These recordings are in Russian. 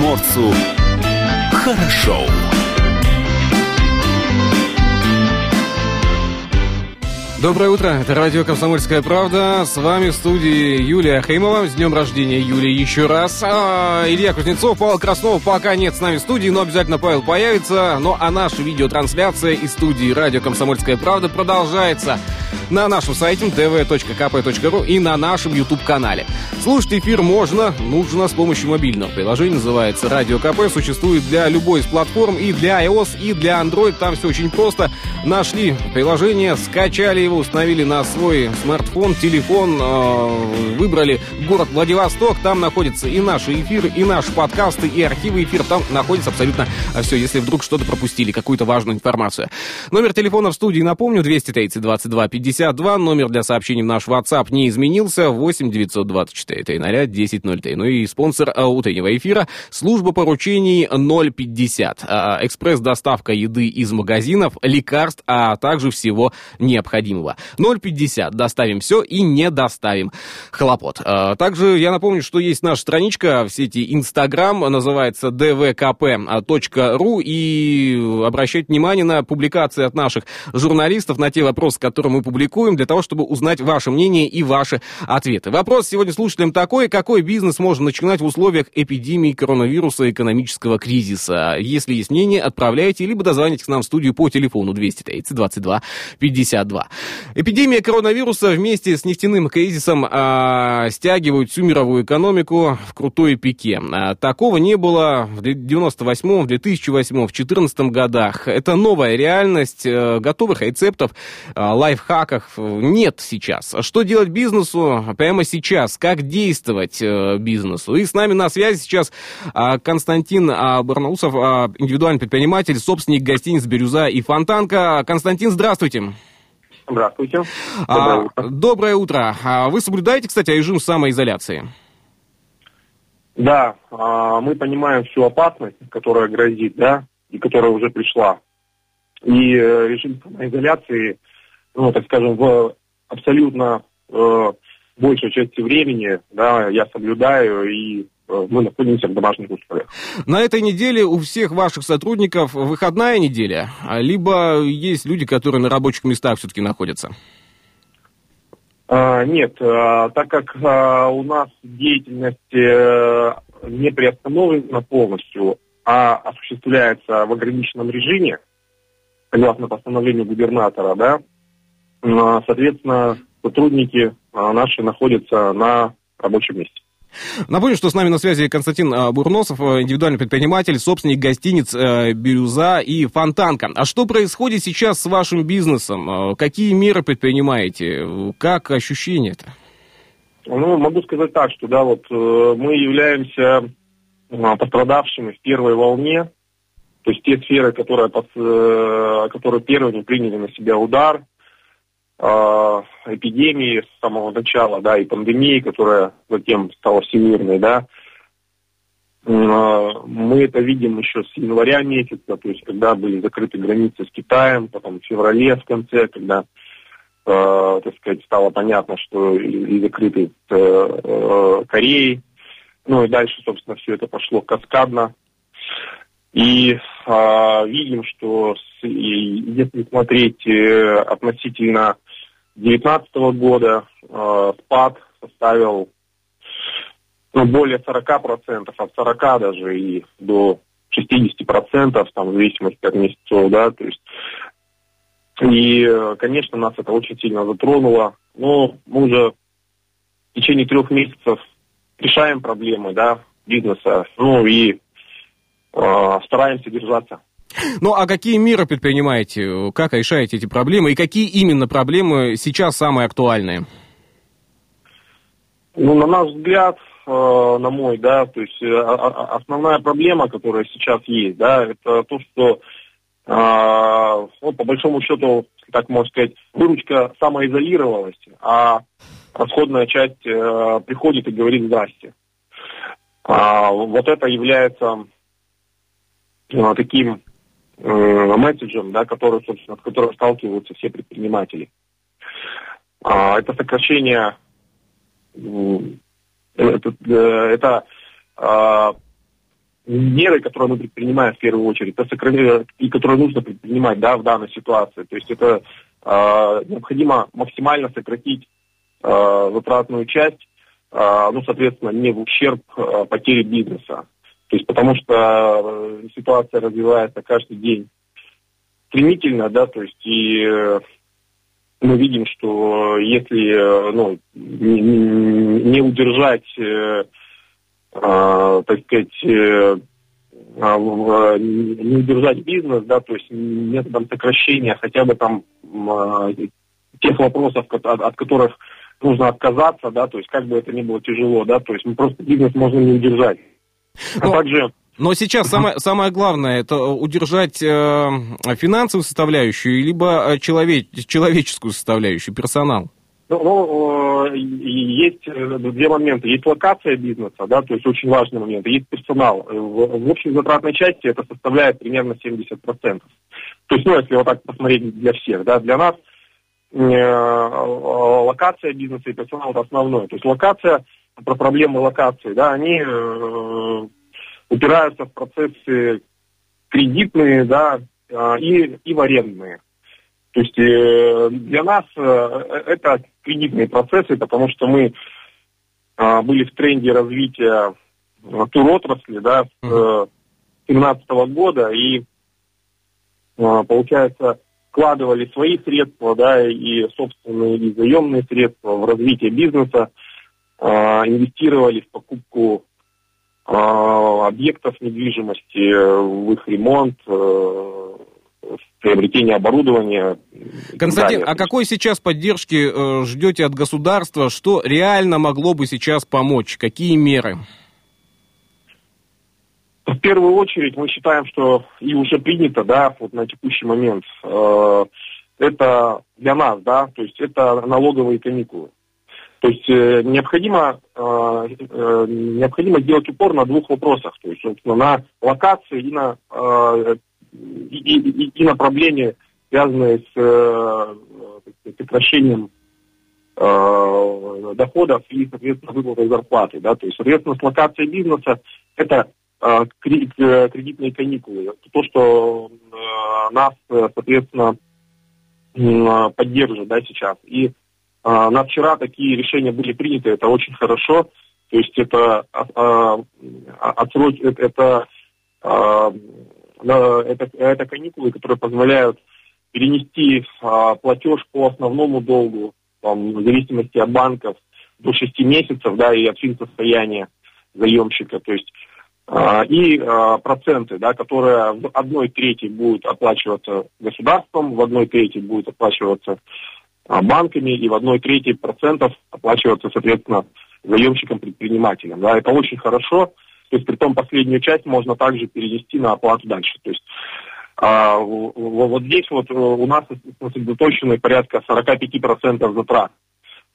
приморцу хорошо. Доброе утро, это радио «Комсомольская правда». С вами в студии Юлия Хеймова. С днем рождения, Юлия, еще раз. А, Илья Кузнецов, Павел Краснов пока нет с нами в студии, но обязательно Павел появится. Ну а наша видеотрансляция из студии радио «Комсомольская правда» продолжается на нашем сайте tv.kp.ru и на нашем YouTube-канале. Слушать эфир можно, нужно с помощью мобильного приложения, называется «Радио КП», существует для любой из платформ, и для iOS, и для Android, там все очень просто. Нашли приложение, скачали его, установили на свой смартфон, телефон, э, выбрали город Владивосток, там находятся и наши эфиры, и наши подкасты, и архивы эфир, там находится абсолютно все, если вдруг что-то пропустили, какую-то важную информацию. Номер телефона в студии, напомню, 230 22 50 52. Номер для сообщений в наш WhatsApp не изменился. 8 924 300 1003. Ну и спонсор утреннего эфира служба поручений 050. А, экспресс-доставка еды из магазинов, лекарств, а также всего необходимого. 050. Доставим все и не доставим хлопот. А, также я напомню, что есть наша страничка в сети Instagram, называется dvkp.ru и обращайте внимание на публикации от наших журналистов, на те вопросы, которые мы публикуем публикуем для того, чтобы узнать ваше мнение и ваши ответы. Вопрос сегодня слушателям такой, какой бизнес можно начинать в условиях эпидемии коронавируса и экономического кризиса? Если есть мнение, отправляйте, либо дозвоните к нам в студию по телефону 230 22 52. Эпидемия коронавируса вместе с нефтяным кризисом а, стягивают всю мировую экономику в крутой пике. А, такого не было в 98 в 2008 в 2014 годах. Это новая реальность а, готовых рецептов, а, лайфхаков, рынках нет сейчас. Что делать бизнесу прямо сейчас? Как действовать э, бизнесу? И с нами на связи сейчас а, Константин а, Барнаусов, а, индивидуальный предприниматель, собственник гостиниц «Бирюза» и «Фонтанка». Константин, здравствуйте. Здравствуйте. Доброе утро. А, доброе утро. Вы соблюдаете, кстати, режим самоизоляции? Да, мы понимаем всю опасность, которая грозит, да, и которая уже пришла. И э, режим самоизоляции ну, так скажем, в абсолютно э, большей части времени, да, я соблюдаю и э, мы находимся в домашних условиях. На этой неделе у всех ваших сотрудников выходная неделя, а либо есть люди, которые на рабочих местах все-таки находятся? А, нет, а, так как а, у нас деятельность а, не приостановлена полностью, а осуществляется в ограниченном режиме, согласно постановлению губернатора, да, соответственно, сотрудники а, наши находятся на рабочем месте. Напомню, что с нами на связи Константин а, Бурносов, индивидуальный предприниматель, собственник гостиниц «Бирюза» и «Фонтанка». А что происходит сейчас с вашим бизнесом? Какие меры предпринимаете? Как ощущения-то? Ну, могу сказать так, что да, вот э, мы являемся пострадавшими в первой волне, то есть те сферы, которые, э, которые первыми приняли на себя удар, э, эпидемии с самого начала, да, и пандемии, которая затем стала всемирной, да, э, мы это видим еще с января месяца, то есть когда были закрыты границы с Китаем, потом в феврале в конце, когда, э, так сказать, стало понятно, что и, и закрыты с э, Кореей, ну и дальше, собственно, все это пошло каскадно. И э, видим, что с, и, если смотреть э, относительно 2019 года э, спад составил ну, более 40%, от 40 даже и до 60%, там, в зависимости от месяцев, да, то есть и, конечно, нас это очень сильно затронуло, но мы уже в течение трех месяцев решаем проблемы, да, бизнеса, ну и э, стараемся держаться. Ну, а какие меры предпринимаете? Как решаете эти проблемы? И какие именно проблемы сейчас самые актуальные? Ну, на наш взгляд, э, на мой, да, то есть э, основная проблема, которая сейчас есть, да, это то, что, э, ну, по большому счету, так можно сказать, выручка самоизолировалась, а расходная часть приходит и говорит «здрасте». А, вот это является таким э, месседжем, да, который, собственно, с которым сталкиваются все предприниматели. А, это сокращение, это, э, это а, меры, которые мы предпринимаем в первую очередь, это сократить, и которые нужно предпринимать да, в данной ситуации. То есть это э, необходимо максимально сократить э, затратную часть, э, ну, соответственно, не в ущерб э, потери бизнеса. То есть потому что э, ситуация развивается каждый день стремительно, да, то есть и э, мы видим, что если э, ну, не, удержать, так сказать, а, не удержать бизнес, да, то есть методом сокращения хотя бы там тех вопросов, от которых нужно отказаться, да, то есть как бы это ни было тяжело, да, то есть мы просто бизнес можно не удержать. А Но... также но сейчас самое, самое главное это удержать э, финансовую составляющую, либо э, человек, человеческую составляющую, персонал. Ну, ну, э, есть э, две момента. Есть локация бизнеса, да, то есть очень важный момент. Есть персонал. В, в общей затратной части это составляет примерно 70%. То есть, ну, если вот так посмотреть для всех, да, для нас э, локация бизнеса и персонал это основное. То есть локация, про проблемы локации, да, они э, упираются в процессы кредитные, да, а, и, и в арендные. То есть э, для нас э, это кредитные процессы, потому что мы а, были в тренде развития туротрасли, да, с 2017 года, и, а, получается, вкладывали свои средства, да, и собственные, и заемные средства в развитие бизнеса, инвестировали в покупку а, объектов недвижимости, в их ремонт, э, в приобретение оборудования. Константин, а какой сейчас поддержки э, ждете от государства? Что реально могло бы сейчас помочь? Какие меры? В первую очередь мы считаем, что и уже принято, да, вот на текущий момент, э, это для нас, да, то есть это налоговые каникулы. То есть э, необходимо, э, э, необходимо делать упор на двух вопросах. То есть, собственно, на локации и на, э, и, и, и на проблеме, связанные с э, сокращением э, доходов и, соответственно, выплатой зарплаты. Да? То есть, соответственно, с локацией бизнеса это э, кредитные каникулы. То, что э, нас, соответственно, поддерживает да, сейчас. И а, на вчера такие решения были приняты, это очень хорошо. То есть это а, а, отсрочь, это, это, это, это каникулы, которые позволяют перенести платеж по основному долгу, там, в зависимости от банков, до 6 месяцев, да, и от состояния заемщика. То есть и проценты, да, которые в одной трети будут оплачиваться государством, в одной трети будут оплачиваться банками и в одной трети процентов оплачиваться, соответственно, заемщикам-предпринимателям. Да, это очень хорошо. То есть, при том, последнюю часть можно также перенести на оплату дальше. То есть, а, вот здесь вот у нас сосредоточены порядка 45% затрат.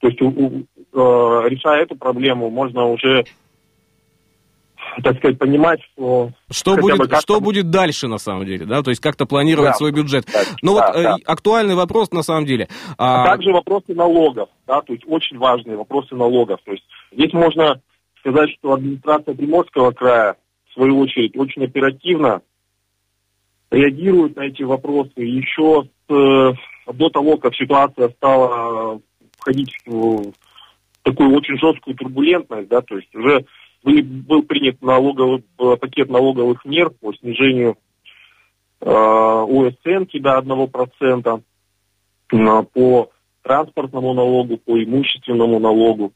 То есть, у, у, э, решая эту проблему, можно уже так сказать, понимать, что... Что, будет, что будет дальше, на самом деле, да? То есть как-то планировать да, свой бюджет. Да, Но да, вот да. Э, актуальный вопрос, на самом деле. А... а также вопросы налогов, да, то есть очень важные вопросы налогов. То есть здесь можно сказать, что администрация Приморского края, в свою очередь, очень оперативно реагирует на эти вопросы. Еще с, э, до того, как ситуация стала входить в такую очень жесткую турбулентность, да, то есть уже был принят налоговый, э, пакет налоговых мер по снижению э, ОСНки до 1%, э, по транспортному налогу, по имущественному налогу.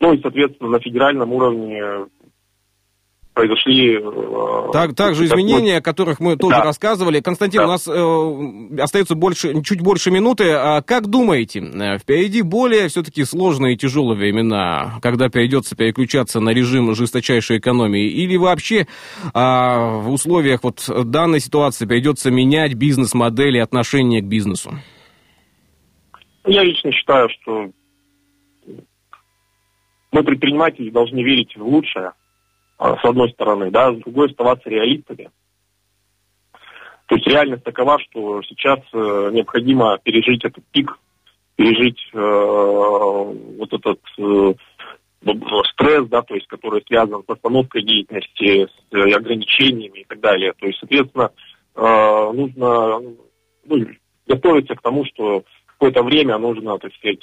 Ну и, соответственно, на федеральном уровне произошли... Э, так, также изменения, о которых мы тоже да. рассказывали. Константин, да. у нас э, остается больше, чуть больше минуты. А как думаете, э, впереди более все-таки сложные и тяжелые времена, когда придется переключаться на режим жесточайшей экономии? Или вообще э, в условиях вот данной ситуации придется менять бизнес-модели, отношение к бизнесу? Я лично считаю, что мы, предприниматели, должны верить в лучшее, с одной стороны, да, с другой оставаться реалистами. То есть реальность такова, что сейчас э, необходимо пережить этот пик, пережить э, вот этот э, стресс, да, то есть, который связан с остановкой деятельности, с ограничениями и так далее. То есть, соответственно, нужно ну, готовиться к тому, что какое-то время нужно, так сказать,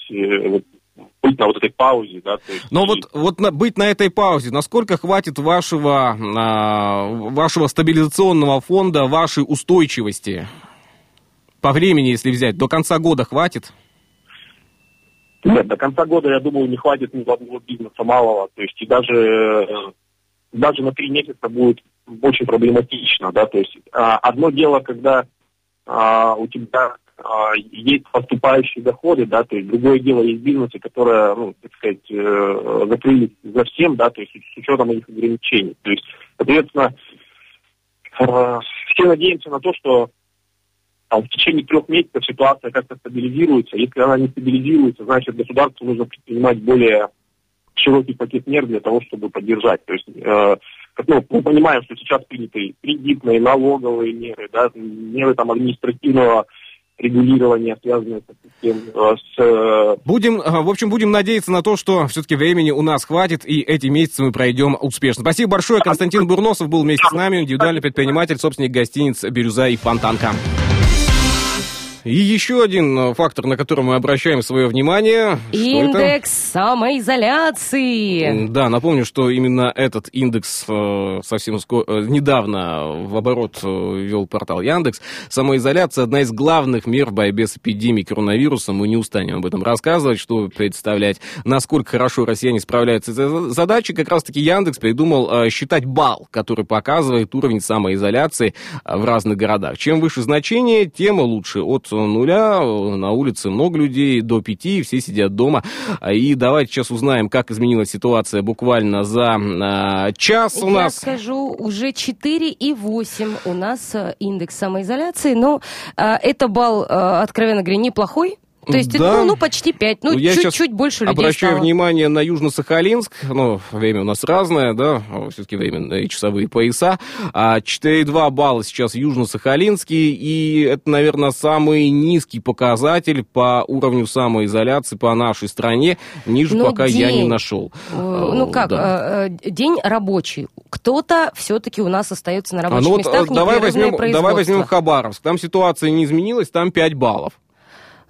быть на вот этой паузе, да. То есть Но и... вот, вот на, быть на этой паузе, насколько хватит вашего, а, вашего стабилизационного фонда, вашей устойчивости? По времени, если взять, до конца года хватит? Нет, до конца года, я думаю, не хватит ни одного бизнеса малого. То есть и даже, даже на три месяца будет очень проблематично, да. То есть а, одно дело, когда а, у тебя есть поступающие доходы, да, то есть другое дело есть бизнесы, которые, ну, так сказать, э, закрылись за всем, да, то есть с учетом их ограничений. То есть, соответственно, э, все надеемся на то, что там, в течение трех месяцев ситуация как-то стабилизируется. Если она не стабилизируется, значит государству нужно предпринимать более широкий пакет мер для того, чтобы поддержать. То есть э, ну, мы понимаем, что сейчас приняты кредитные, налоговые меры, да, меры там административного регулирования, связанные с, тем, э, с... Э, будем, э, в общем, будем надеяться на то, что все-таки времени у нас хватит, и эти месяцы мы пройдем успешно. Спасибо большое. Константин Бурносов был вместе с нами, индивидуальный предприниматель, собственник гостиниц «Бирюза» и «Фонтанка». И еще один э, фактор, на который мы обращаем свое внимание. Индекс самоизоляции. Да, напомню, что именно этот индекс э, совсем скоро, э, недавно в оборот ввел портал Яндекс. Самоизоляция одна из главных мер в борьбе с эпидемией коронавируса. Мы не устанем об этом рассказывать, чтобы представлять, насколько хорошо россияне справляются с этой задачей. Как раз-таки Яндекс придумал считать балл, который показывает уровень самоизоляции в разных городах. Чем выше значение, тем лучше. От нуля, на улице много людей, до пяти, все сидят дома. И давайте сейчас узнаем, как изменилась ситуация буквально за а, час у Я нас. Я скажу, уже 4,8 у нас э, индекс самоизоляции, но а, это балл, а, откровенно говоря, неплохой, то есть, да. ну, ну, почти 5, ну, ну чуть-чуть больше людей обращаю стало. внимание на Южно-Сахалинск, ну, время у нас разное, да, все-таки время и часовые пояса, а 4,2 балла сейчас Южно-Сахалинский, и это, наверное, самый низкий показатель по уровню самоизоляции по нашей стране, ниже ну, пока день, я не нашел. Э, ну, как, да. Э, э, день рабочий, кто-то все-таки у нас остается на рабочих а, ну, местах, давай возьмем, давай возьмем Хабаровск, там ситуация не изменилась, там 5 баллов.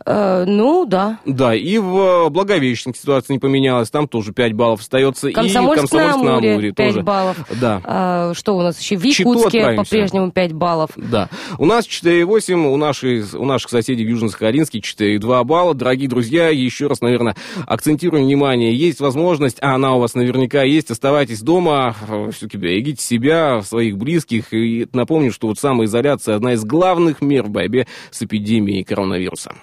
Э, ну, да. Да, и в Благовещенске ситуация не поменялась, там тоже 5 баллов остается. Комсомольск, и Комсомольск на Амуре, на Амуре 5 тоже. баллов. Да. А, что у нас еще? В Якутске по-прежнему 5 баллов. Да. У нас 4,8, у, наших, у наших соседей в Южно-Сахалинске 4,2 балла. Дорогие друзья, еще раз, наверное, акцентируем внимание. Есть возможность, а она у вас наверняка есть, оставайтесь дома, все-таки берегите себя, своих близких. И напомню, что вот самоизоляция одна из главных мер в борьбе с эпидемией коронавируса.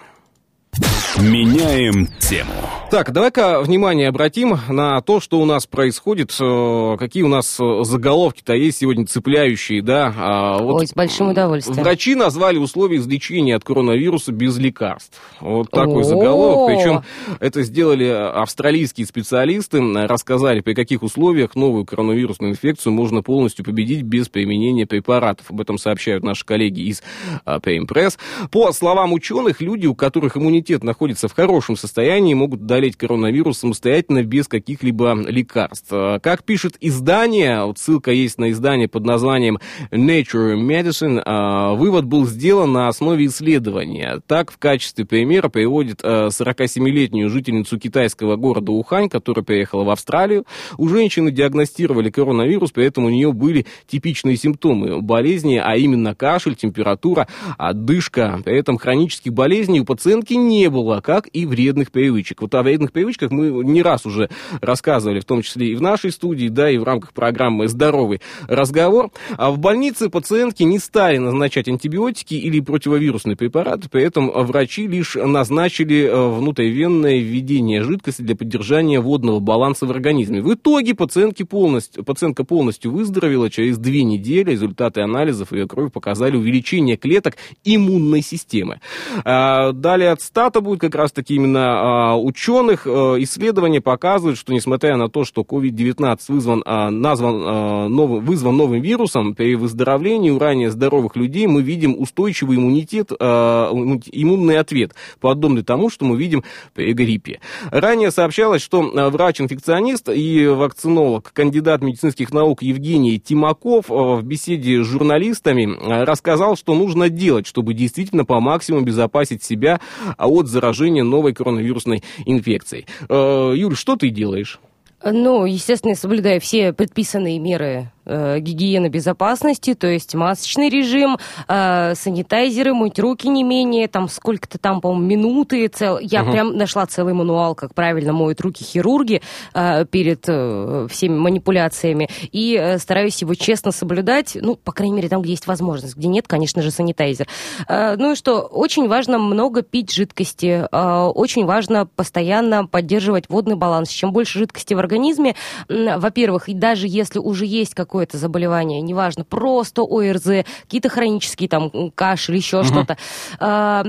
Меняем тему. Так, давай-ка внимание обратим на то, что у нас происходит, э, какие у нас э, заголовки-то есть сегодня цепляющие, да. А, вот Ой, с большим удовольствием. Врачи назвали условия излечения от коронавируса без лекарств. Вот такой О-о-о. заголовок. Причем это сделали австралийские специалисты, рассказали, при каких условиях новую коронавирусную инфекцию можно полностью победить без применения препаратов. Об этом сообщают наши коллеги из PM Press. По словам ученых, люди, у которых иммунитет находится в хорошем состоянии, могут одолеть коронавирус самостоятельно без каких-либо лекарств. Как пишет издание, вот ссылка есть на издание под названием Nature Medicine, а, вывод был сделан на основе исследования. Так, в качестве примера приводит 47-летнюю а, жительницу китайского города Ухань, которая приехала в Австралию. У женщины диагностировали коронавирус, поэтому у нее были типичные симптомы болезни, а именно кашель, температура, одышка. При этом хронических болезней у пациентки не было, как и вредных привычек. Вот о вредных привычках мы не раз уже рассказывали, в том числе и в нашей студии, да, и в рамках программы «Здоровый разговор». А в больнице пациентки не стали назначать антибиотики или противовирусные препараты, при этом врачи лишь назначили э, внутривенное введение жидкости для поддержания водного баланса в организме. В итоге пациентки полностью, пациентка полностью выздоровела через две недели. Результаты анализов ее крови показали увеличение клеток иммунной системы. А далее от стата будет как раз-таки именно а, ученых. А, исследования показывают, что несмотря на то, что COVID-19 вызван, а, назван, а, новым, вызван новым вирусом, при выздоровлении у ранее здоровых людей мы видим устойчивый иммунитет, иммунный ответ, подобный тому, что мы видим при гриппе. Ранее сообщалось, что врач-инфекционист и вакцинолог, кандидат медицинских наук Евгений Тимаков в беседе с журналистами рассказал, что нужно делать, чтобы действительно по максимуму безопасить себя от заражения новой коронавирусной инфекцией. Э, Юль, что ты делаешь? Ну, естественно, соблюдая все предписанные меры э, гигиены безопасности, то есть масочный режим, э, санитайзеры, мыть руки не менее, там сколько-то там, по-моему, минуты. Цел... Я uh-huh. прям нашла целый мануал, как правильно моют руки хирурги э, перед э, всеми манипуляциями. И э, стараюсь его честно соблюдать, ну, по крайней мере, там, где есть возможность. Где нет, конечно же, санитайзер. Э, ну и что, очень важно много пить жидкости, э, очень важно постоянно поддерживать водный баланс. Чем больше жидкости в организме, э, во-первых, и даже если уже есть какой какое-то заболевание, неважно, просто ОРЗ, какие-то хронические там кашель, еще угу. что-то а,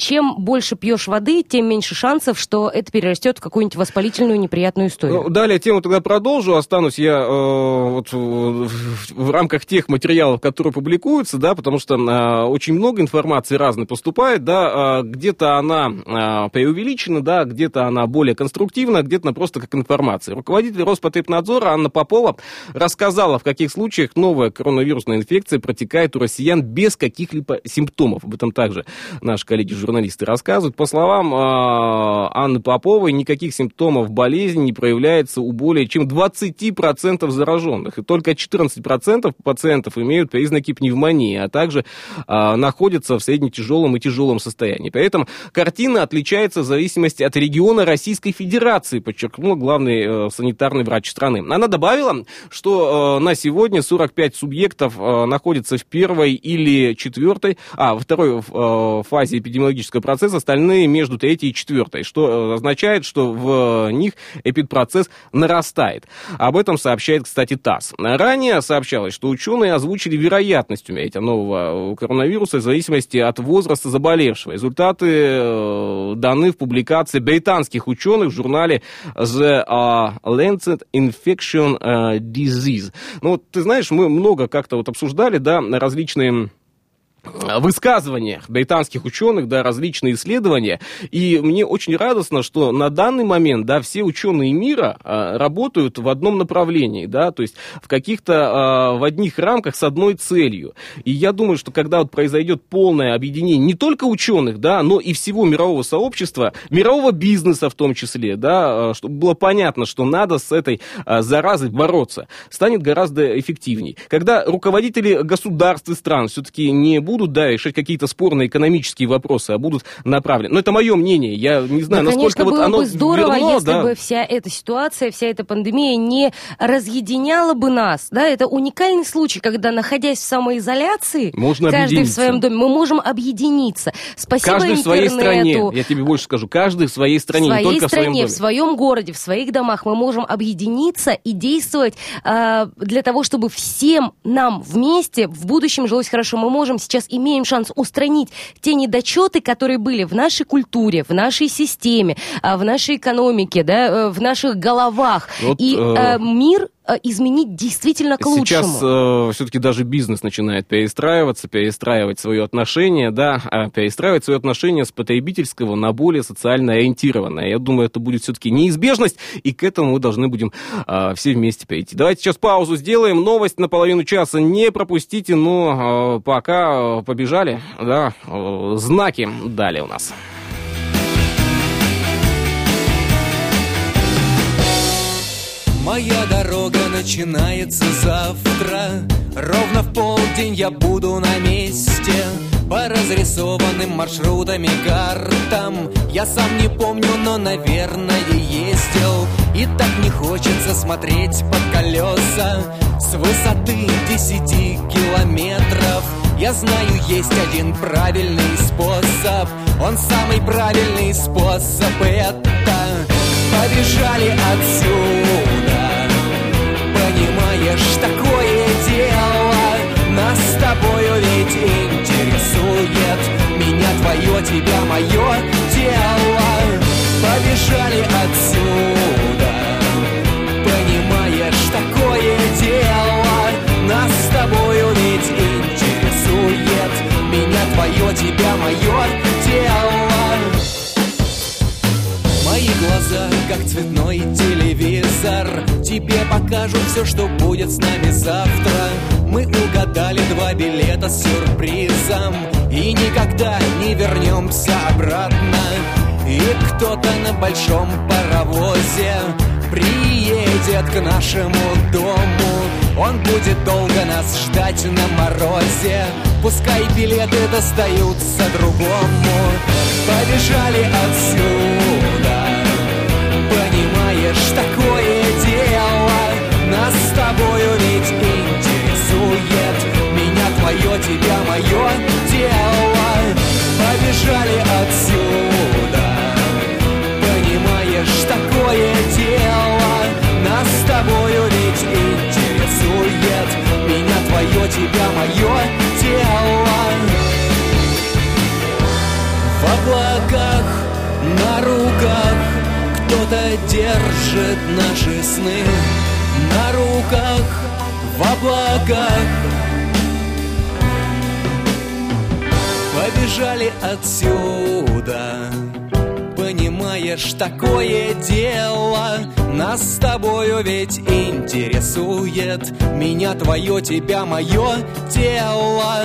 чем больше пьешь воды, тем меньше шансов, что это перерастет в какую-нибудь воспалительную неприятную историю. Ну, далее тему тогда продолжу. Останусь я э, вот, в, в рамках тех материалов, которые публикуются, да, потому что э, очень много информации разной поступает, да, э, где-то она э, преувеличена, да, где-то она более конструктивна, где-то она просто как информация. Руководитель Роспотребнадзора Анна Попова рассказала, в каких случаях новая коронавирусная инфекция протекает у россиян без каких-либо симптомов. Об этом также наши коллеги журналисты журналисты рассказывают. По словам э, Анны Поповой, никаких симптомов болезни не проявляется у более чем 20% зараженных. И только 14% пациентов имеют признаки пневмонии, а также э, находятся в среднетяжелом и тяжелом состоянии. Поэтому картина отличается в зависимости от региона Российской Федерации, подчеркнула главный э, санитарный врач страны. Она добавила, что э, на сегодня 45 субъектов э, находятся в первой или четвертой, а, второй э, фазе эпидемиологии эпидемиологического процесса, остальные между третьей и четвертой, что э, означает, что в них эпидпроцесс нарастает. Об этом сообщает, кстати, ТАСС. Ранее сообщалось, что ученые озвучили вероятность умереть нового коронавируса в зависимости от возраста заболевшего. Результаты э, даны в публикации британских ученых в журнале The Lancet Infection э, Disease. Ну, вот, ты знаешь, мы много как-то вот обсуждали, да, различные высказываниях британских ученых, да, различные исследования. И мне очень радостно, что на данный момент, да, все ученые мира а, работают в одном направлении, да, то есть в каких-то, а, в одних рамках с одной целью. И я думаю, что когда вот произойдет полное объединение не только ученых, да, но и всего мирового сообщества, мирового бизнеса в том числе, да, чтобы было понятно, что надо с этой а, заразой бороться, станет гораздо эффективнее. Когда руководители государств и стран все-таки не будут будут, да, решать какие-то спорные экономические вопросы, а будут направлены. Но это мое мнение. Я не знаю, да, насколько конечно, вот было оно бы здорово, верно, если да. бы вся эта ситуация, вся эта пандемия не разъединяла бы нас. Да, это уникальный случай, когда, находясь в самоизоляции, Можно каждый в своем доме, мы можем объединиться. Спасибо каждый интернету. в своей стране. Я тебе больше скажу. Каждый в своей стране, в своей не только стране, в своем доме. в своем городе, в своих домах мы можем объединиться и действовать э, для того, чтобы всем нам вместе в будущем жилось хорошо. Мы можем сейчас имеем шанс устранить те недочеты, которые были в нашей культуре, в нашей системе, а, в нашей экономике, да, э, в наших головах. Вот, и э... э мир изменить действительно к лучшему. Сейчас э, все-таки даже бизнес начинает перестраиваться, перестраивать свое отношение, да, а перестраивать свое отношение с потребительского на более социально ориентированное. Я думаю, это будет все-таки неизбежность, и к этому мы должны будем э, все вместе перейти. Давайте сейчас паузу сделаем. Новость на половину часа не пропустите, но э, пока побежали, да, э, знаки далее у нас. Моя дорога начинается завтра. Ровно в полдень я буду на месте. По разрисованным маршрутам и картам. Я сам не помню, но, наверное, ездил. И так не хочется смотреть под колеса. С высоты десяти километров. Я знаю, есть один правильный способ. Он самый правильный способ Это побежали отсюда где такое дело? Нас с тобою ведь интересует. Меня твое, тебя мое дело. Побежали отсюда Понимаешь, такое дело. Нас с тобою ведь интересует. Меня твое, тебя мое дело. Мои глаза, как цветной телевизор Тебе покажут все, что будет с нами завтра. Мы угадали два билета с сюрпризом И никогда не вернемся обратно. И кто-то на большом паровозе Приедет к нашему дому. Он будет долго нас ждать на морозе. Пускай билеты достаются другому. Побежали отсюда Понимаешь, такое тобою ведь интересует. Меня твое, тебя мое дело. Побежали отсюда. Понимаешь, такое дело. Нас с тобою ведь интересует. Меня твое, тебя мое тело В облаках, на руках Кто-то держит наши сны На руках, в облаках. Побежали отсюда Понимаешь, такое дело. Нас с тобою ведь интересует Меня твое, тебя мое тело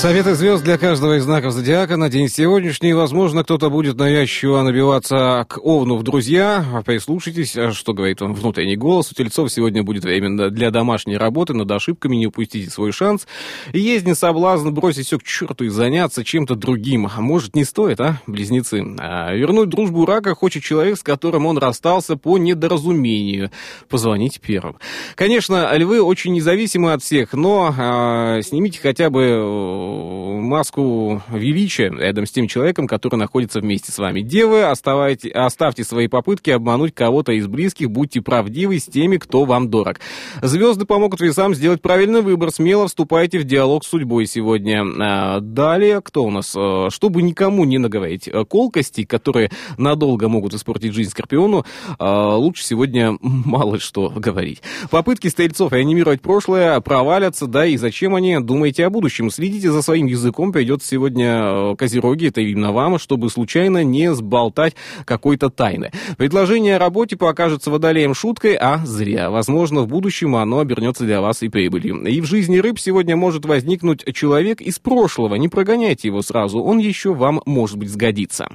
Советы звезд для каждого из знаков зодиака на день сегодняшний. Возможно, кто-то будет навязчиво набиваться к Овну в друзья. Прислушайтесь, что говорит он внутренний голос. У тельцов сегодня будет время для домашней работы, над ошибками не упустите свой шанс. Есть не соблазн бросить все к черту и заняться чем-то другим. А Может, не стоит, а, близнецы? А вернуть дружбу рака хочет человек, с которым он расстался по недоразумению. Позвоните первым. Конечно, львы очень независимы от всех, но а, снимите хотя бы маску величия рядом с тем человеком, который находится вместе с вами. Девы, оставайте, оставьте свои попытки обмануть кого-то из близких, будьте правдивы с теми, кто вам дорог. Звезды помогут весам сделать правильный выбор, смело вступайте в диалог с судьбой сегодня. А, Далее, кто у нас? А, Чтобы никому не наговорить а, колкости, которые надолго могут испортить жизнь Скорпиону, лучше сегодня мало что говорить. Попытки стрельцов реанимировать прошлое провалятся, да и зачем они? Думайте о будущем, следите за своим языком, придется сегодня э, Козероги, это именно вам, чтобы случайно не сболтать какой-то тайны. Предложение о работе покажется водолеем шуткой, а зря. Возможно, в будущем оно обернется для вас и прибылью. И в жизни рыб сегодня может возникнуть человек из прошлого. Не прогоняйте его сразу, он еще вам, может быть, сгодится.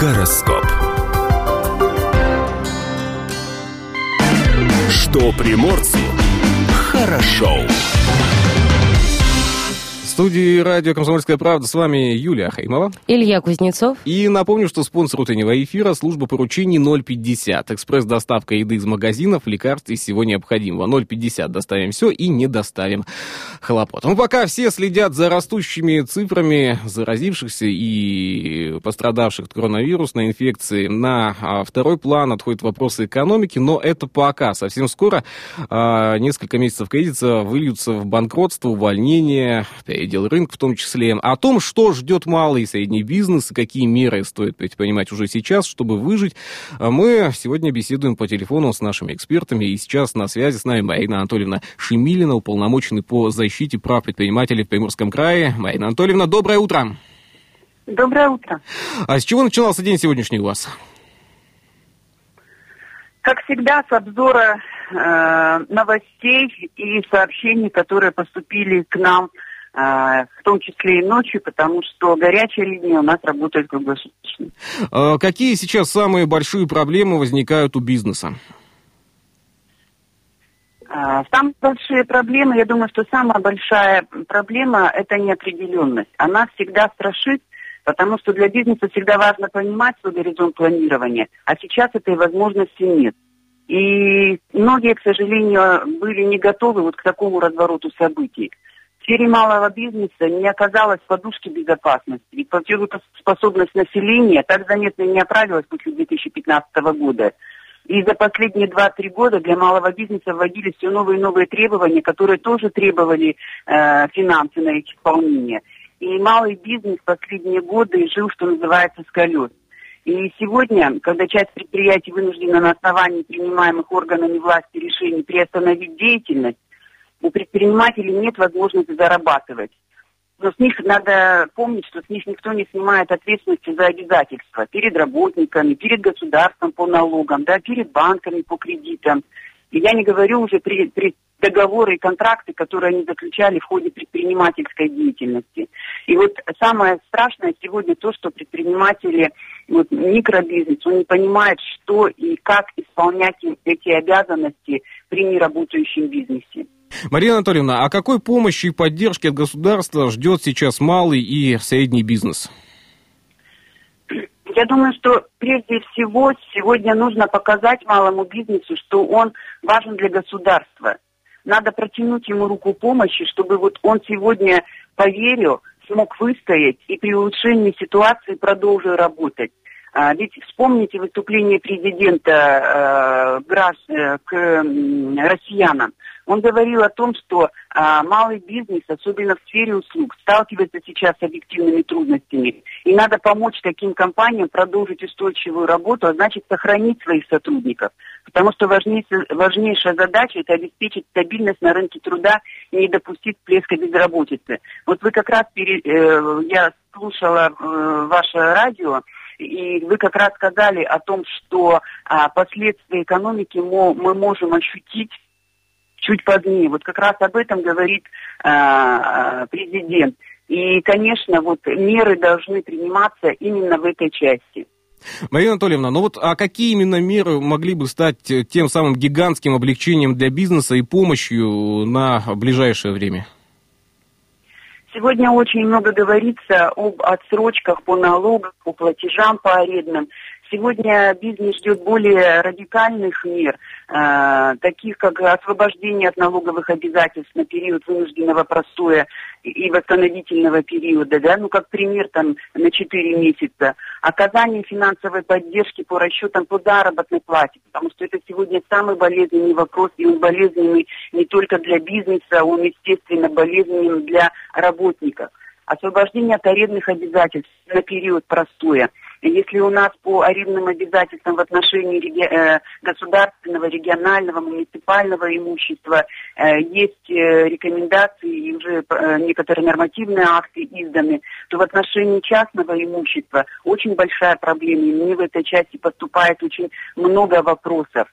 Гороскоп. Что приморцу хорошо. Студии радио «Комсомольская правда» с вами Юлия Хаймова. Илья Кузнецов. И напомню, что спонсор утреннего эфира – служба поручений 050. Экспресс-доставка еды из магазинов, лекарств и всего необходимого. 050 доставим все и не доставим хлопот. Ну, пока все следят за растущими цифрами заразившихся и пострадавших от коронавирусной инфекции, на а, второй план отходят вопросы экономики, но это пока. Совсем скоро а, несколько месяцев кризиса выльются в банкротство, увольнение, передел рынка в том числе. О том, что ждет малый и средний бизнес, и какие меры стоит предпринимать уже сейчас, чтобы выжить, а мы сегодня беседуем по телефону с нашими экспертами. И сейчас на связи с нами Марина Анатольевна Шемилина, уполномоченный по защите прав предпринимателей в Приморском крае. Марина Анатольевна, доброе утро. Доброе утро. А с чего начинался день сегодняшний у вас? Как всегда, с обзора э, новостей и сообщений, которые поступили к нам, э, в том числе и ночью, потому что горячая линия у нас работает круглосуточно. А Какие сейчас самые большие проблемы возникают у бизнеса? А, Самые большие проблемы, я думаю, что самая большая проблема – это неопределенность. Она всегда страшит Потому что для бизнеса всегда важно понимать свой горизонт планирования, а сейчас этой возможности нет. И многие, к сожалению, были не готовы вот к такому развороту событий. Сфере малого бизнеса не оказалось подушки безопасности. И платежеспособность населения так заметно не оправилась после 2015 года. И за последние 2-3 года для малого бизнеса вводились все новые и новые требования, которые тоже требовали э, финансы на их исполнение. И малый бизнес последние годы жил, что называется, с колес. И сегодня, когда часть предприятий вынуждена на основании принимаемых органами власти решений приостановить деятельность, у предпринимателей нет возможности зарабатывать. Но с них надо помнить, что с них никто не снимает ответственности за обязательства перед работниками, перед государством по налогам, да, перед банками по кредитам. И я не говорю уже при, при договоры и контракты, которые они заключали в ходе предпринимательской деятельности. И вот самое страшное сегодня то, что предприниматели, вот микробизнес, он не понимает, что и как исполнять эти обязанности при неработающем бизнесе. Мария Анатольевна, а какой помощи и поддержки от государства ждет сейчас малый и средний бизнес? Я думаю, что прежде всего сегодня нужно показать малому бизнесу, что он важен для государства. Надо протянуть ему руку помощи, чтобы вот он сегодня поверил, смог выстоять и при улучшении ситуации продолжил работать. А, ведь вспомните выступление президента э, э, к россиянам. Он говорил о том, что а, малый бизнес, особенно в сфере услуг, сталкивается сейчас с объективными трудностями. И надо помочь таким компаниям продолжить устойчивую работу, а значит сохранить своих сотрудников. Потому что важнейшая, важнейшая задача – это обеспечить стабильность на рынке труда и не допустить всплеска безработицы. Вот вы как раз, пере, э, я слушала э, ваше радио, и вы как раз сказали о том, что а, последствия экономики мы, мы можем ощутить чуть позднее. Вот как раз об этом говорит а, президент. И, конечно, вот меры должны приниматься именно в этой части. Марина Анатольевна, ну вот а какие именно меры могли бы стать тем самым гигантским облегчением для бизнеса и помощью на ближайшее время? Сегодня очень много говорится об отсрочках по налогам, по платежам по арендным. Сегодня бизнес ждет более радикальных мер, э, таких как освобождение от налоговых обязательств на период вынужденного простоя и восстановительного периода, да, ну как пример там на 4 месяца, оказание финансовой поддержки по расчетам по заработной плате, потому что это сегодня самый болезненный вопрос, и он болезненный не только для бизнеса, он, естественно, болезненный для работников. Освобождение от арендных обязательств на период простоя – если у нас по арендным обязательствам в отношении реги- э, государственного, регионального, муниципального имущества э, есть э, рекомендации и уже некоторые нормативные акты изданы, то в отношении частного имущества очень большая проблема. И мне в этой части поступает очень много вопросов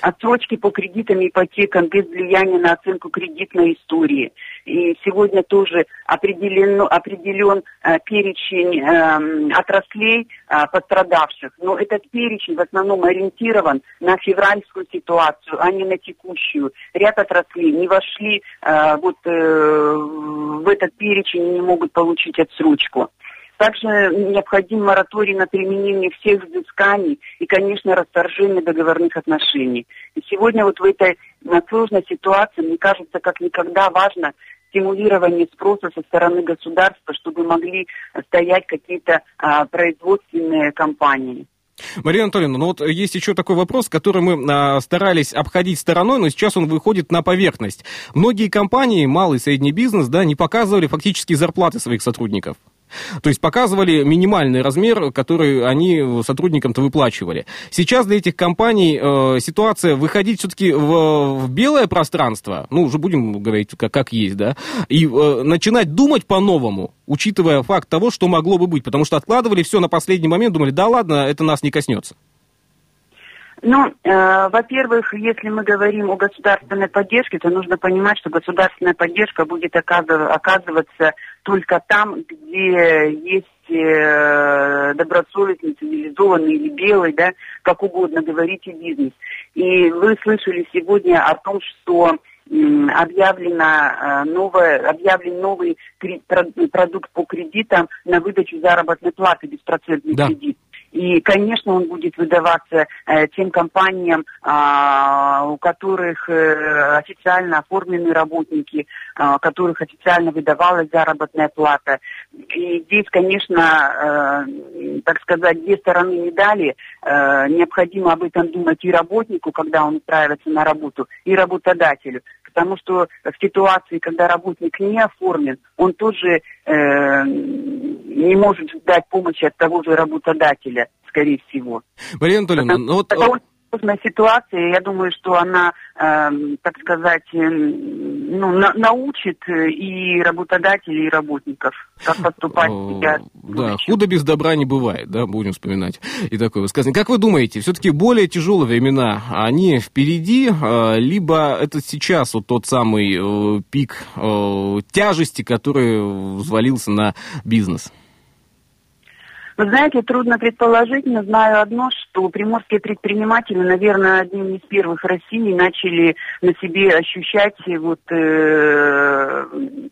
отсрочки по кредитам и ипотекам без влияния на оценку кредитной истории. И сегодня тоже определен, определен э, перечень э, отраслей э, пострадавших. Но этот перечень в основном ориентирован на февральскую ситуацию, а не на текущую. Ряд отраслей не вошли э, вот, э, в этот перечень и не могут получить отсрочку. Также необходим мораторий на применение всех взысканий и, конечно, расторжение договорных отношений. И сегодня вот в этой сложной ситуации, мне кажется, как никогда важно стимулирование спроса со стороны государства, чтобы могли стоять какие-то а, производственные компании. Мария Анатольевна, ну вот есть еще такой вопрос, который мы а, старались обходить стороной, но сейчас он выходит на поверхность. Многие компании, малый и средний бизнес, да, не показывали фактически зарплаты своих сотрудников. То есть показывали минимальный размер, который они сотрудникам-то выплачивали. Сейчас для этих компаний э, ситуация выходить все-таки в, в белое пространство, ну, уже будем говорить как, как есть, да, и э, начинать думать по-новому, учитывая факт того, что могло бы быть, потому что откладывали все на последний момент, думали, да ладно, это нас не коснется. Ну, э, во-первых, если мы говорим о государственной поддержке, то нужно понимать, что государственная поддержка будет оказываться только там, где есть э, добросовестный, цивилизованный или белый, да, как угодно говорите, бизнес. И вы слышали сегодня о том, что объявлено новое, объявлен новый продукт по кредитам на выдачу заработной платы, беспроцентный да. кредит. И, конечно, он будет выдаваться э, тем компаниям, э, у которых э, официально оформлены работники, э, у которых официально выдавалась заработная плата. И здесь, конечно, э, так сказать, две стороны медали. Э, необходимо об этом думать и работнику, когда он устраивается на работу, и работодателю потому что в ситуации, когда работник не оформлен, он тоже э, не может ждать помощи от того же работодателя, скорее всего. Мария Анатольевна, ну вот... Это сложная ситуация, я думаю, что она, э, так сказать, э, ну, на, научит и работодателей, и работников, как поступать себя. Да, худо без добра не бывает, да, будем вспоминать и такое высказывание. Как вы думаете, все-таки более тяжелые времена, они впереди, э, либо это сейчас вот тот самый э, пик э, тяжести, который взвалился на бизнес? Вы знаете, трудно предположить, но знаю одно, что приморские предприниматели, наверное, одним из первых в России начали на себе ощущать вот э, э,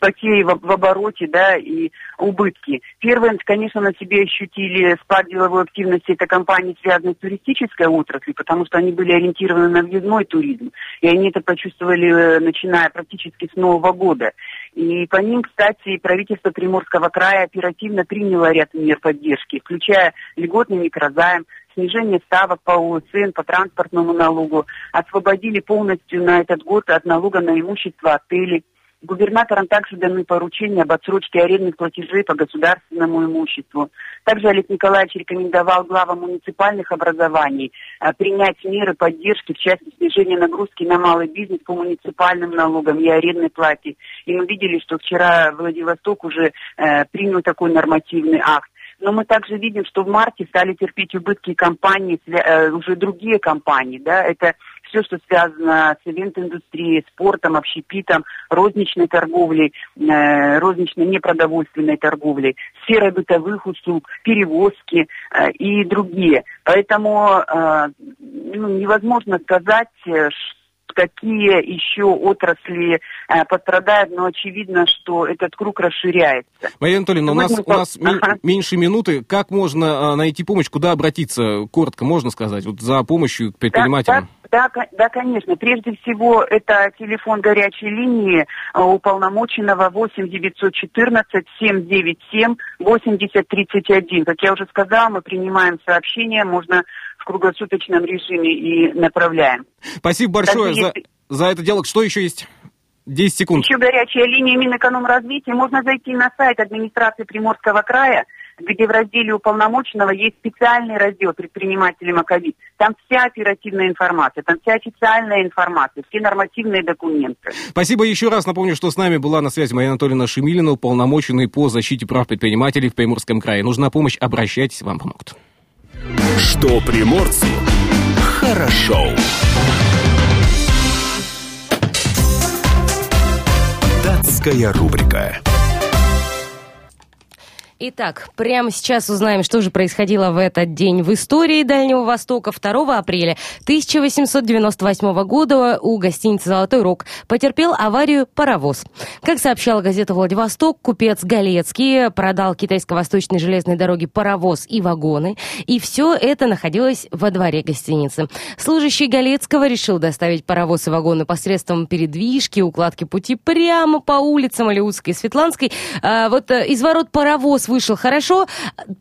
потери в, в обороте, да, и убытки. Первые, конечно, на себе ощутили спад деловой активности это компании, связанные с туристической отраслью, потому что они были ориентированы на въездной туризм. И они это почувствовали, э, начиная практически с Нового года. И по ним, кстати, правительство Приморского края оперативно приняло ряд мер поддержки, включая льготный микрозайм, снижение ставок по УСН, по транспортному налогу, освободили полностью на этот год от налога на имущество отелей, Губернаторам также даны поручения об отсрочке арендных платежей по государственному имуществу. Также Олег Николаевич рекомендовал главам муниципальных образований а, принять меры поддержки, в части снижения нагрузки на малый бизнес по муниципальным налогам и арендной плате. И мы видели, что вчера Владивосток уже э, принял такой нормативный акт. Но мы также видим, что в марте стали терпеть убытки компании, э, уже другие компании, да, это все, что связано с ивент-индустрией, спортом, общепитом, розничной торговлей, э, розничной непродовольственной торговлей, сферой бытовых услуг, перевозки э, и другие. Поэтому э, ну, невозможно сказать, что какие еще отрасли э, пострадают, но очевидно, что этот круг расширяется. Мария Анатольевна, у нас, у нас ага. меньше минуты. Как можно э, найти помощь, куда обратиться? Коротко можно сказать, вот за помощью к предпринимателям? Да, да, да, конечно. Прежде всего, это телефон горячей линии э, уполномоченного 8 914 797 80 31. Как я уже сказала, мы принимаем сообщения, можно в круглосуточном режиме и направляем. Спасибо большое за, за это дело. Что еще есть? 10 секунд. Еще горячая линия Минэкономразвития. Можно зайти на сайт администрации Приморского края, где в разделе уполномоченного есть специальный раздел предприниматели Маковид. Там вся оперативная информация, там вся официальная информация, все нормативные документы. Спасибо еще раз. Напомню, что с нами была на связи Мария Анатольевна Шемилина, уполномоченный по защите прав предпринимателей в Приморском крае. Нужна помощь, обращайтесь, вам помогут. Что приморцу хорошо. Датская рубрика. Итак, прямо сейчас узнаем, что же происходило в этот день в истории Дальнего Востока. 2 апреля 1898 года у гостиницы «Золотой Рог» потерпел аварию паровоз. Как сообщала газета «Владивосток», купец Галецкий продал китайско-восточной железной дороге паровоз и вагоны, и все это находилось во дворе гостиницы. Служащий Галецкого решил доставить паровоз и вагоны посредством передвижки, укладки пути прямо по улицам Алиутской и Светланской. А вот э, из ворот паровоз вышел хорошо,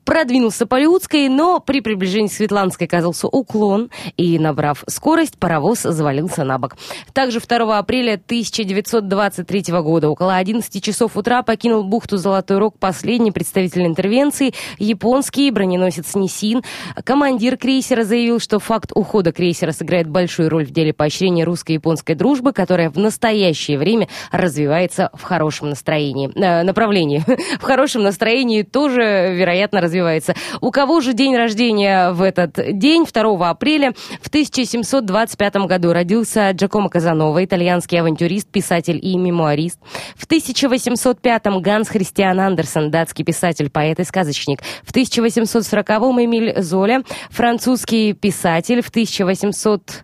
продвинулся по Людской, но при приближении к Светланской оказался уклон, и, набрав скорость, паровоз завалился на бок. Также 2 апреля 1923 года около 11 часов утра покинул бухту Золотой Рог последний представитель интервенции, японский броненосец Нисин. Командир крейсера заявил, что факт ухода крейсера сыграет большую роль в деле поощрения русско-японской дружбы, которая в настоящее время развивается в хорошем настроении, э, направлении, в хорошем настроении Японии тоже, вероятно, развивается. У кого же день рождения в этот день, 2 апреля, в 1725 году родился Джакомо Казанова, итальянский авантюрист, писатель и мемуарист. В 1805-м Ганс Христиан Андерсон, датский писатель, поэт и сказочник. В 1840-м Эмиль Золя, французский писатель. В 1800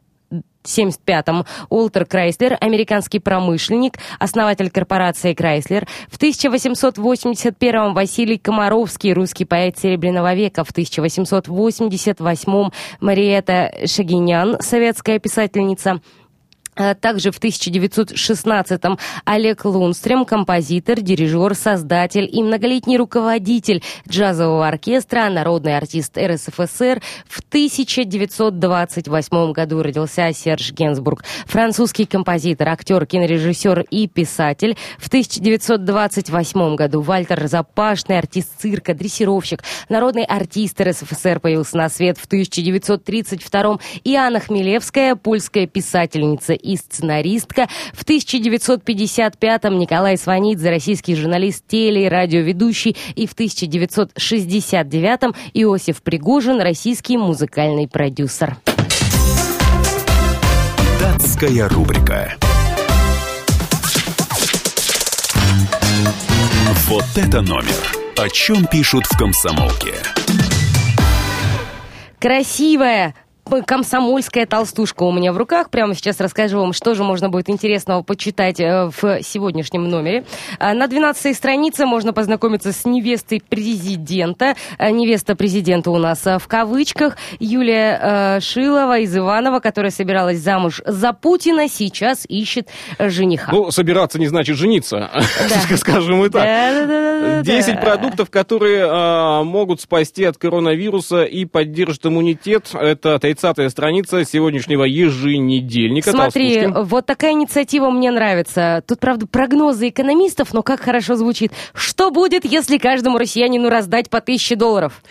1975-м Уолтер Крайслер, американский промышленник, основатель корпорации Крайслер. В 1881-м Василий Комаровский, русский поэт Серебряного века. В 1888-м Мариэта Шагинян, советская писательница. А также в 1916-м Олег Лунстрем, композитор, дирижер, создатель и многолетний руководитель джазового оркестра, народный артист РСФСР. В 1928 году родился Серж Генсбург, французский композитор, актер, кинорежиссер и писатель. В 1928 году Вальтер Запашный, артист цирка, дрессировщик, народный артист РСФСР появился на свет в 1932 и Анна Хмелевская, польская писательница и сценаристка. В 1955-м Николай Сванидзе, российский журналист, теле- и радиоведущий. И в 1969-м Иосиф Пригожин, российский музыкальный продюсер. Датская рубрика. Вот это номер. О чем пишут в комсомолке. Красивая, комсомольская толстушка у меня в руках. Прямо сейчас расскажу вам, что же можно будет интересного почитать э, в сегодняшнем номере. А, на 12 странице можно познакомиться с невестой президента. А, невеста президента у нас э, в кавычках. Юлия э, Шилова из Иванова, которая собиралась замуж за Путина, сейчас ищет жениха. Ну, собираться не значит жениться, скажем и так. Десять продуктов, которые могут спасти от коронавируса и поддержат иммунитет. Это 30-я страница сегодняшнего еженедельника. Смотри, вот такая инициатива мне нравится. Тут, правда, прогнозы экономистов, но как хорошо звучит. Что будет, если каждому россиянину раздать по тысяче долларов?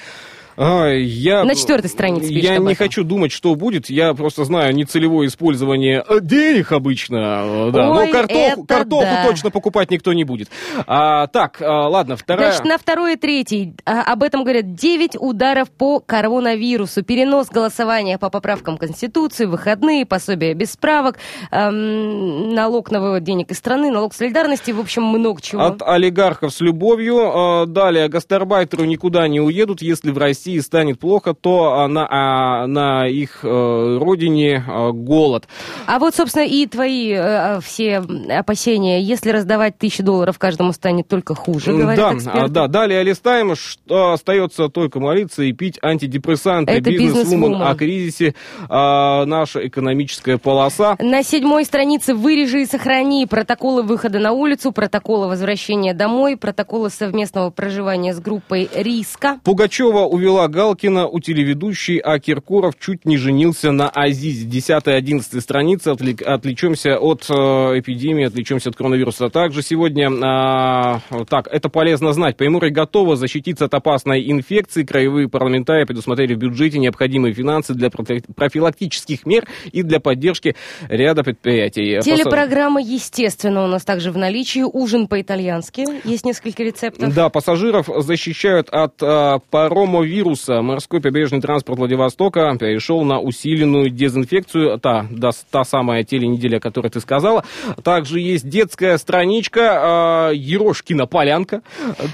А, я, На четвертой странице пишет Я не этом. хочу думать, что будет. Я просто знаю нецелевое использование э, денег обычно. э, Да. Ой, Но картоху, это картоху да. точно покупать никто не будет. А, так, а, ладно, вторая... Значит, на второй и третий. а, об этом говорят 9 ударов по коронавирусу. Перенос голосования по поправкам Конституции, выходные, пособия без справок, эм, налог на вывод денег из страны, налог солидарности, в общем, много чего. От олигархов с любовью. Далее, гастарбайтеры никуда не уедут. Если в России станет плохо, то а, на, а, на их э, родине э, голод. А вот, собственно, и твои э, все опасения. Если раздавать тысячи долларов каждому станет только хуже, говорят да, эксперты. а, да, далее листаем, что остается только молиться и пить антидепрессанты. Это Бизнес-вумен бизнес-вумен. о кризисе, а, наша экономическая полоса. На седьмой странице «Вырежи и сохрани» протоколы выхода на улицу, протоколы возвращения домой, протоколы совместного проживания с группой риска. Пугачева увела Галкина у телеведущей, а Киркоров чуть не женился на Азизе. 10-11 страницы. Отвлек- Отвлечемся от э, эпидемии, отвлечемся от коронавируса. А Также сегодня, а, так, это полезно знать. Приморье готово защититься от опасной инфекции. Краевые парламентарии предусмотрели в бюджете необходимые финансы для профи- профилактических мер и для поддержки ряда предприятий. Телепрограмма, естественно, у нас также в наличии. Ужин по-итальянски. Есть несколько рецептов. Да, пассажиров защищают от а, паромовируса. Морской побережный транспорт Владивостока перешел на усиленную дезинфекцию. Та, да, та самая теленеделя, о которой ты сказала. Также есть детская страничка а, Ерошкина полянка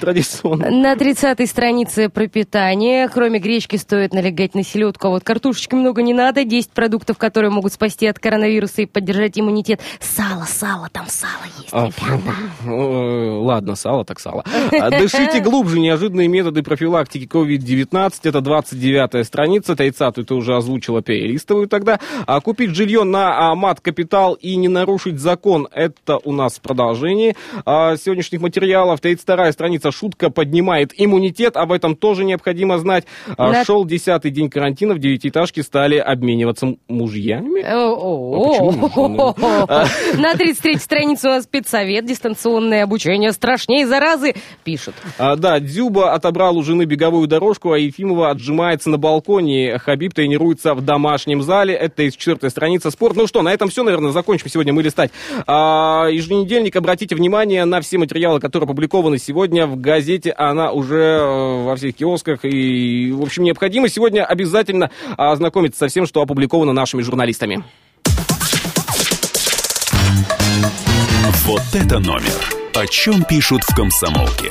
традиционно. На 30-й странице про питание. Кроме гречки стоит налегать на селедку, а вот картошечки много не надо. 10 продуктов, которые могут спасти от коронавируса и поддержать иммунитет. Сало, сало, там сало есть, А, э, Ладно, сало так сало. Дышите глубже. Неожиданные методы профилактики COVID-19. Это 29-я страница. 30-ю ты уже озвучила, перелистываю тогда. А купить жилье на а, мат-капитал и не нарушить закон. Это у нас в продолжении а, сегодняшних материалов. 32-я страница. Шутка поднимает иммунитет. Об этом тоже необходимо знать. А, Шел 10-й день карантина. В девятиэтажке стали обмениваться мужьями. О-о-о. А На 33-й странице у нас спецсовет. Дистанционное обучение страшнее заразы. Пишут. А, да, Дзюба отобрал у жены беговую дорожку, а Ефимова отжимается на балконе. Хабиб тренируется в домашнем зале. Это из четвертой страницы спорт. Ну что, на этом все, наверное, закончим сегодня мы листать. А, еженедельник, обратите внимание на все материалы, которые опубликованы сегодня в газете. Она уже э, во всех киосках. И, в общем, необходимо сегодня обязательно ознакомиться со всем, что опубликовано нашими журналистами. Вот это номер. О чем пишут в комсомолке.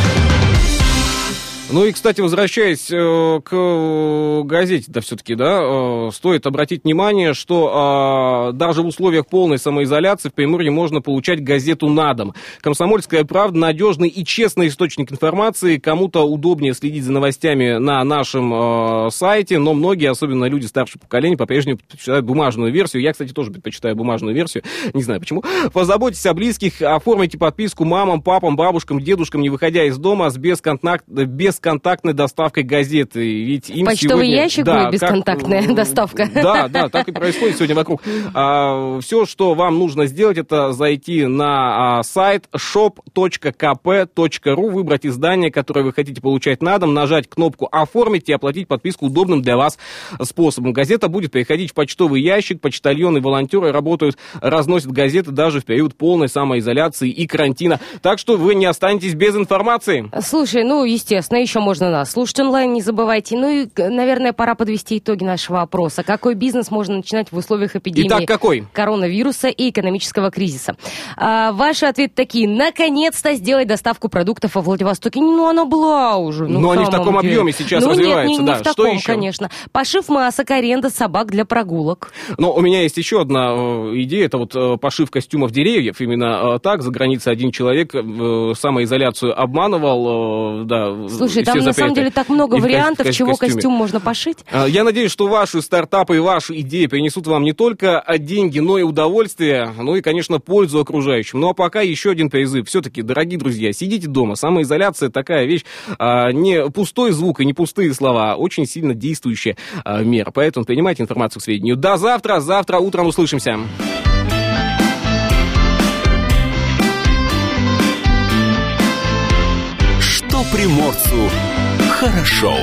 Ну и, кстати, возвращаясь э, к газете, да, все-таки, да, э, стоит обратить внимание, что э, даже в условиях полной самоизоляции в Приморье можно получать газету на дом. Комсомольская правда надежный и честный источник информации. Кому-то удобнее следить за новостями на нашем э, сайте, но многие, особенно люди старшего поколения, по-прежнему предпочитают бумажную версию. Я, кстати, тоже предпочитаю бумажную версию. Не знаю почему. Позаботьтесь о близких, оформите подписку мамам, папам, бабушкам, дедушкам, не выходя из дома с бесконтакт, без бесконтактной доставкой газеты. Ведь им Почтовый сегодня... ящик да, будет бесконтактная как... доставка. Да, да, так и происходит сегодня вокруг. А, все, что вам нужно сделать, это зайти на а, сайт shop.kp.ru, выбрать издание, которое вы хотите получать на дом, нажать кнопку «Оформить» и оплатить подписку удобным для вас способом. Газета будет приходить в почтовый ящик, почтальоны, волонтеры работают, разносят газеты даже в период полной самоизоляции и карантина. Так что вы не останетесь без информации. Слушай, ну, естественно, еще можно нас слушать онлайн, не забывайте. Ну и, наверное, пора подвести итоги нашего опроса. Какой бизнес можно начинать в условиях эпидемии Итак, какой? коронавируса и экономического кризиса? А, ваши ответы такие. Наконец-то сделать доставку продуктов во Владивостоке. Ну, она была уже. Ну, Но не в таком деле. объеме сейчас ну, развивается. Нет, не, да. не в таком, Что еще? конечно. Пошив масок, аренда собак для прогулок. Но у меня есть еще одна э, идея. Это вот э, пошив костюмов деревьев. Именно э, так. За границей один человек самоизоляцию обманывал. Да, Слушай, там на самом деле так много вариантов, чего костюм можно пошить. А, я надеюсь, что ваши стартапы и ваши идеи принесут вам не только деньги, но и удовольствие, ну и, конечно, пользу окружающим. Ну а пока еще один призыв. Все-таки, дорогие друзья, сидите дома. Самоизоляция такая вещь, а, не пустой звук и не пустые слова, а очень сильно действующая мера. Поэтому принимайте информацию к сведению. До завтра. Завтра утром услышимся. Приморцу хорошо.